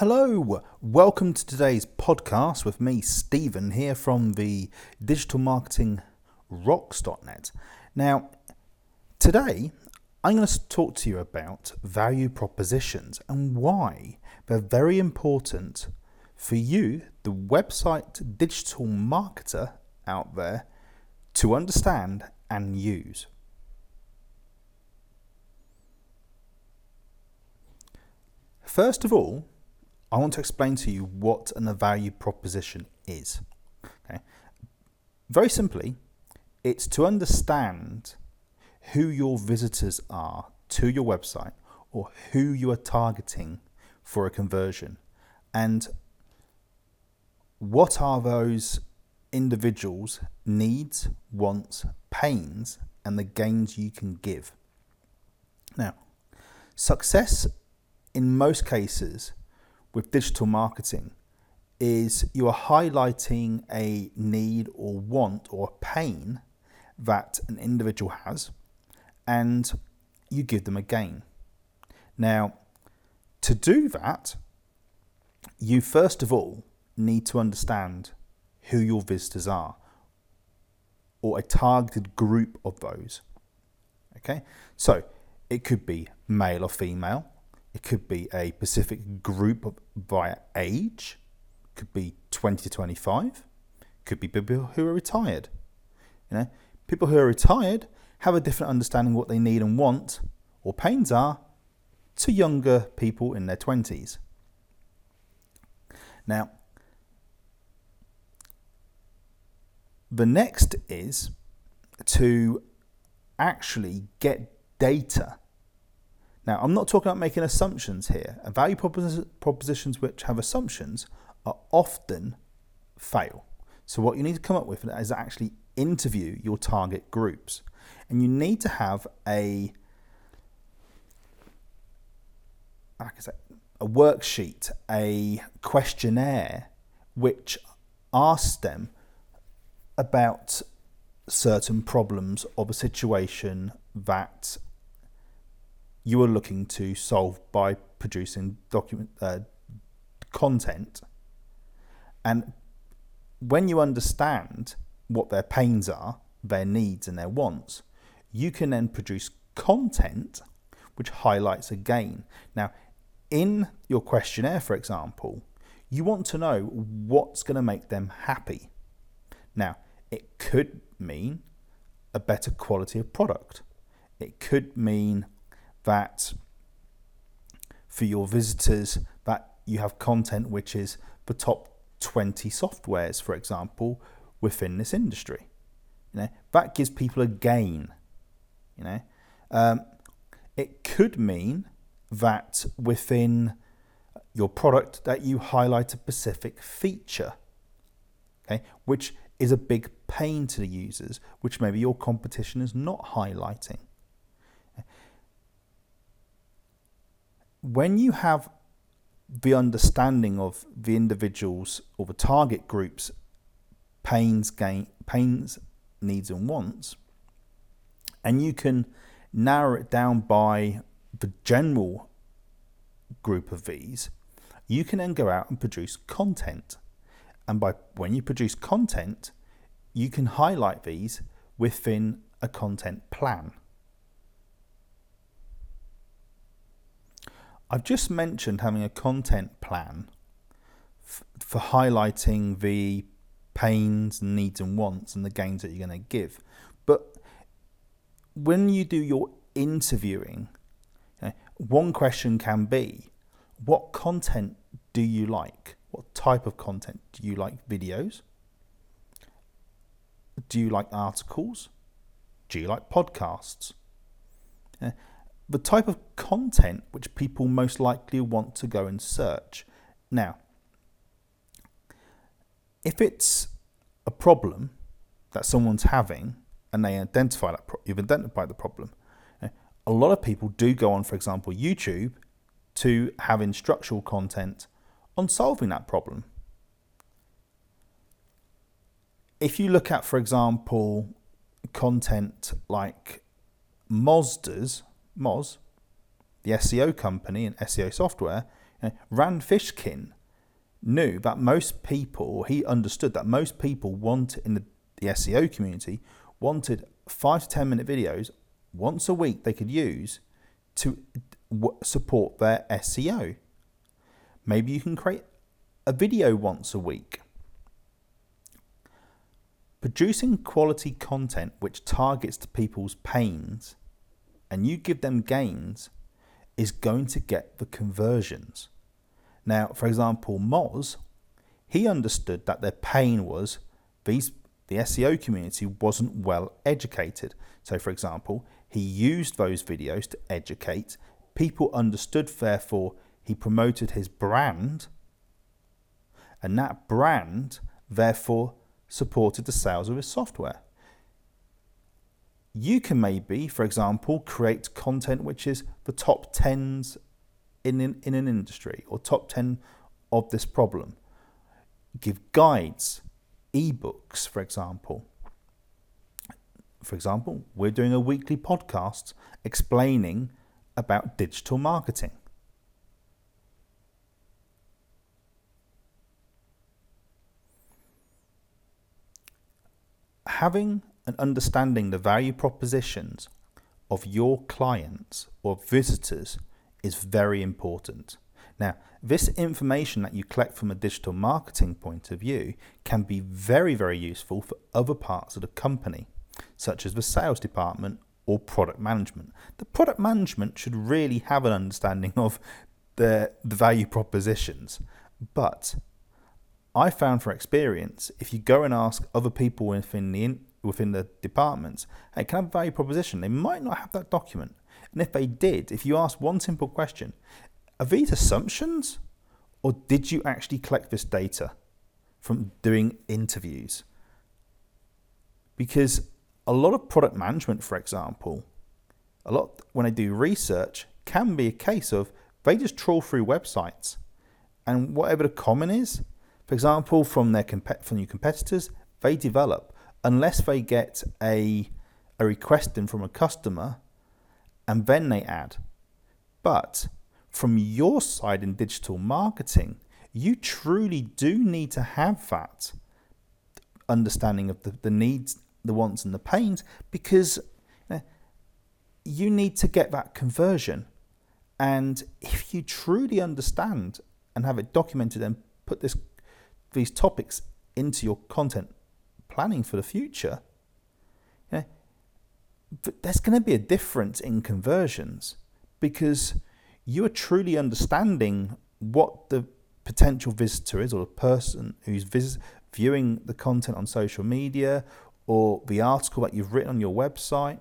Hello, welcome to today's podcast with me, Stephen, here from the Digital Marketing Rocks.net. Now, today I'm going to talk to you about value propositions and why they're very important for you, the website digital marketer out there, to understand and use. First of all, I want to explain to you what a value proposition is. Okay? Very simply, it's to understand who your visitors are to your website or who you are targeting for a conversion and what are those individuals' needs, wants, pains, and the gains you can give. Now, success in most cases with digital marketing is you are highlighting a need or want or pain that an individual has and you give them a gain. Now, to do that, you first of all need to understand who your visitors are or a targeted group of those. Okay, so it could be male or female, it could be a specific group via age, could be 20 to 25, could be people who are retired. You know, people who are retired have a different understanding of what they need and want or pains are to younger people in their 20s. Now, the next is to actually get data now, I'm not talking about making assumptions here. Value propositions which have assumptions are often fail. So, what you need to come up with is actually interview your target groups. And you need to have a, like I say, a worksheet, a questionnaire which asks them about certain problems of a situation that you are looking to solve by producing document uh, content. And when you understand what their pains are, their needs and their wants, you can then produce content which highlights a gain. Now, in your questionnaire, for example, you want to know what's going to make them happy. Now, it could mean a better quality of product. It could mean that for your visitors that you have content which is the top 20 softwares, for example, within this industry. You know, that gives people a gain. You know, um, it could mean that within your product that you highlight a specific feature, okay, which is a big pain to the users, which maybe your competition is not highlighting. When you have the understanding of the individuals or the target groups pains gain pains needs and wants and you can narrow it down by the general group of these you can then go out and produce content. And by when you produce content you can highlight these within a content plan I've just mentioned having a content plan f- for highlighting the pains, needs, and wants and the gains that you're going to give. But when you do your interviewing, you know, one question can be what content do you like? What type of content? Do you like videos? Do you like articles? Do you like podcasts? The type of content which people most likely want to go and search. Now, if it's a problem that someone's having and they identify that pro- you've identified the problem, eh, a lot of people do go on, for example, YouTube to have instructional content on solving that problem. If you look at, for example, content like Moz's Moz, the SEO company and SEO software, You know, Rand Fishkin knew that most people, he understood that most people want in the, the SEO community wanted five to 10 minute videos once a week they could use to support their SEO. Maybe you can create a video once a week. Producing quality content which targets to people's pains and you give them gains is going to get the conversions. Now, for example, Moz, he understood that their pain was these the SEO community wasn't well educated. So, for example, he used those videos to educate. People understood, therefore, he promoted his brand, and that brand, therefore, supported the sales of his software. You can maybe, for example, create content which is the top 10s in, in, in an industry or top 10 of this problem. Give guides, ebooks, for example. For example, we're doing a weekly podcast explaining about digital marketing. Having and understanding the value propositions of your clients or visitors is very important. Now, this information that you collect from a digital marketing point of view can be very, very useful for other parts of the company, such as the sales department or product management. The product management should really have an understanding of the, the value propositions, but I found for experience, if you go and ask other people within the within the departments, hey, can I have a value proposition? They might not have that document. And if they did, if you ask one simple question, are these assumptions or did you actually collect this data from doing interviews? Because a lot of product management, for example, a lot when they do research can be a case of they just trawl through websites and whatever the common is, for example, from their from your competitors, they develop unless they get a a request in from a customer and then they add. But from your side in digital marketing, you truly do need to have that understanding of the, the needs, the wants, and the pains because you, need to get that conversion. And if you truly understand and have it documented and put this these topics into your content planning for the future, you know, there's going to be a difference in conversions because you are truly understanding what the potential visitor is or the person who's vis- viewing the content on social media or the article that you've written on your website.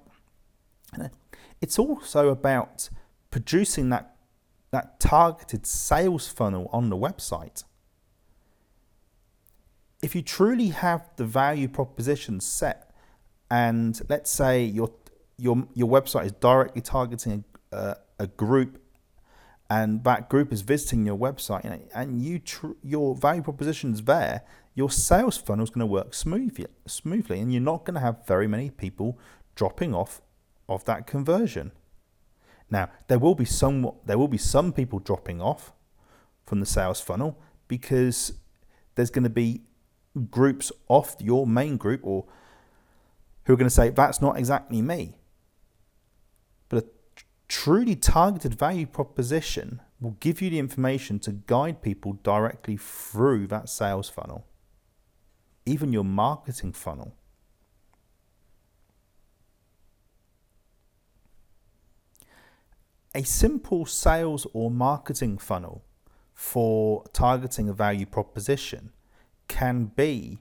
It's also about producing that, that targeted sales funnel on the website. If you truly have the value proposition set, and let's say your your your website is directly targeting a, a group and that group is visiting your website and you tr- your value proposition is there, your sales funnel is going to work smoothly, smoothly, and you're not going to have very many people dropping off of that conversion. Now, there will be some there will be some people dropping off from the sales funnel because there's going to be groups off your main group or who are going to say that's not exactly me But a truly targeted value proposition will give you the information to guide people directly through that sales funnel, even your marketing funnel. A simple sales or marketing funnel for targeting a value proposition can be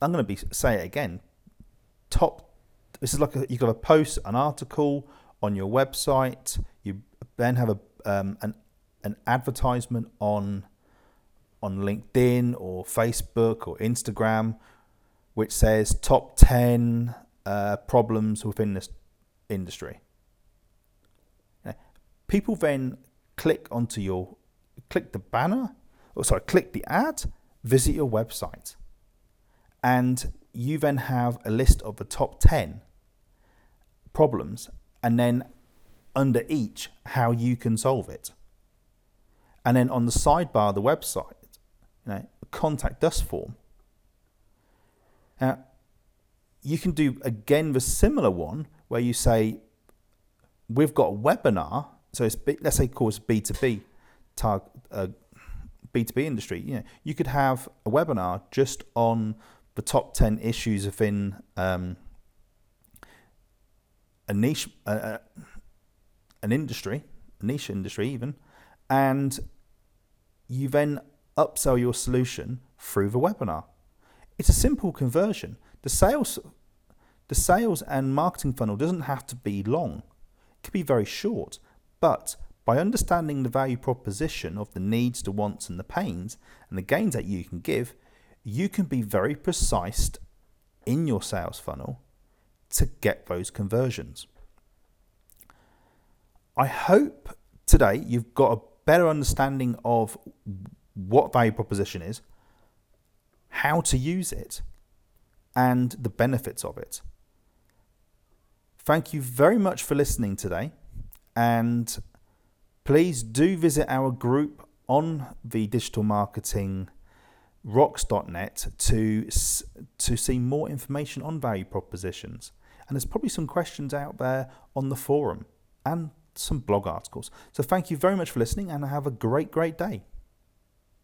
I'm going to be say it again top this is like a, you've got to post an article on your website. You then have a um, an an advertisement on on LinkedIn or Facebook or Instagram, which says top ten uh, problems within this industry. people then click onto your click the banner, or sorry, click the ad, visit your website, and you then have a list of the top ten problems. And then under each how you can solve it. And then on the sidebar of the website, you know, contact us form. Now, you can do again the similar one where you say, we've got a webinar. So it's let's say course B2B target uh, B2B industry. You know, you could have a webinar just on the top 10 issues within um, a niche, uh, uh, an industry, a niche industry even, and you then upsell your solution through the webinar. It's a simple conversion. The sales, the sales and marketing funnel doesn't have to be long. It could be very short, but by understanding the value proposition of the needs, the wants, and the pains, and the gains that you can give, you can be very precise in your sales funnel to get those conversions. I hope today you've got a better understanding of what value proposition is, how to use it, and the benefits of it. Thank you very much for listening today, and please do visit our group on the digital marketing rocks.net to to see more information on value propositions. And there's probably some questions out there on the forum and some blog articles. So thank you very much for listening and have a great great day